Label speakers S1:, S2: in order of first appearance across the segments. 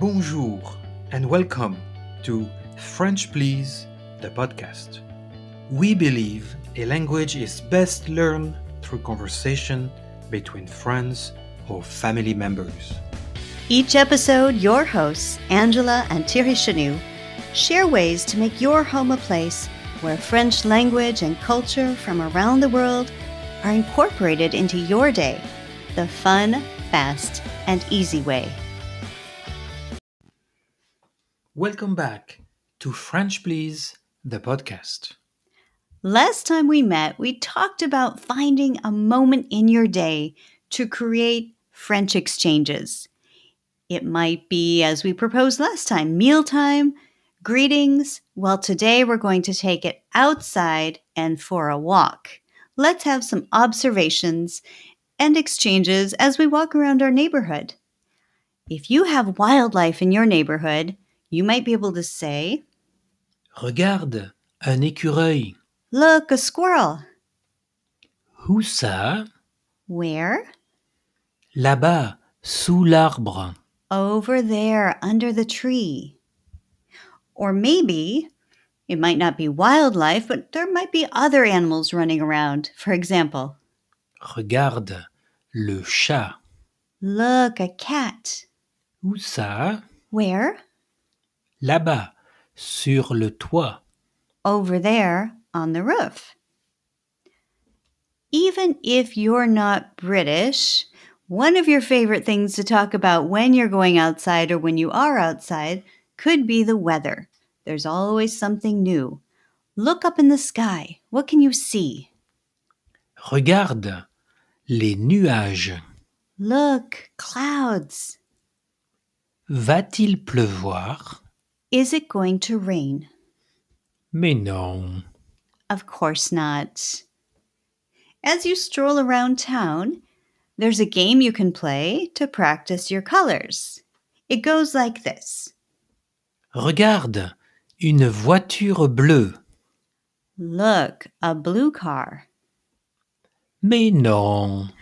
S1: Bonjour and welcome to French Please, the podcast. We believe a language is best learned through conversation between friends or family members.
S2: Each episode, your hosts, Angela and Thierry Chenu, share ways to make your home a place where French language and culture from around the world are incorporated into your day the fun, fast, and easy way.
S1: Welcome back to French Please, the podcast.
S2: Last time we met, we talked about finding a moment in your day to create French exchanges. It might be, as we proposed last time, mealtime, greetings. Well, today we're going to take it outside and for a walk. Let's have some observations and exchanges as we walk around our neighborhood. If you have wildlife in your neighborhood, you might be able to say,
S1: Regarde, un écureuil.
S2: Look, a squirrel.
S1: Où ça?
S2: Where?
S1: Là-bas, sous l'arbre.
S2: Over there, under the tree. Or maybe it might not be wildlife, but there might be other animals running around. For example,
S1: Regarde, le chat.
S2: look, a cat.
S1: Où ça?
S2: Where?
S1: Là-bas, sur le toit.
S2: Over there on the roof. Even if you're not British, one of your favorite things to talk about when you're going outside or when you are outside could be the weather. There's always something new. Look up in the sky. What can you see?
S1: Regarde, les nuages.
S2: Look, clouds.
S1: Va-t-il pleuvoir?
S2: Is it going to rain?
S1: Mais non.
S2: Of course not. As you stroll around town, there's a game you can play to practice your colors. It goes like this
S1: Regarde, une voiture bleue.
S2: Look, a blue car.
S1: Mais non.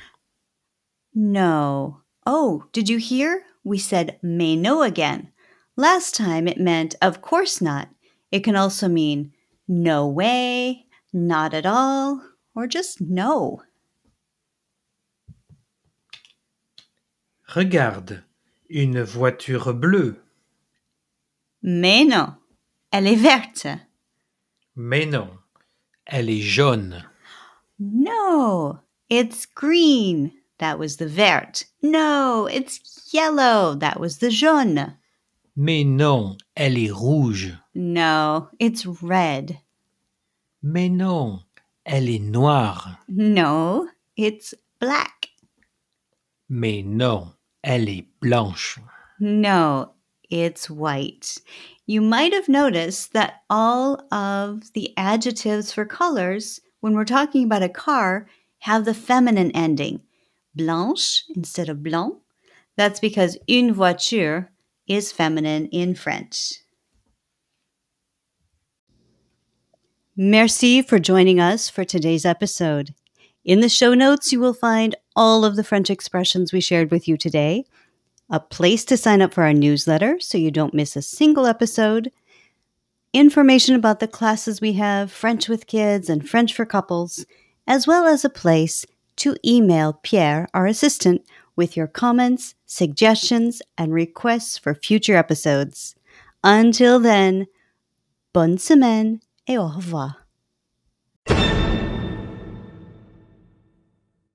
S2: No. Oh, did you hear? We said may no again. Last time it meant of course not. It can also mean no way, not at all, or just no.
S1: Regarde, une voiture bleue.
S2: Mais non, elle est verte.
S1: Mais non, elle est jaune.
S2: No, it's green. That was the vert. No, it's yellow. That was the jaune.
S1: Mais non, elle est rouge.
S2: No, it's red.
S1: Mais non, elle est noire.
S2: No, it's black.
S1: Mais non, elle est blanche.
S2: No, it's white. You might have noticed that all of the adjectives for colors, when we're talking about a car, have the feminine ending. Blanche instead of blanc. That's because une voiture is feminine in French. Merci for joining us for today's episode. In the show notes, you will find all of the French expressions we shared with you today, a place to sign up for our newsletter so you don't miss a single episode, information about the classes we have, French with Kids and French for Couples, as well as a place to email Pierre, our assistant, with your comments, suggestions, and requests for future episodes. Until then, bonne semaine et au revoir.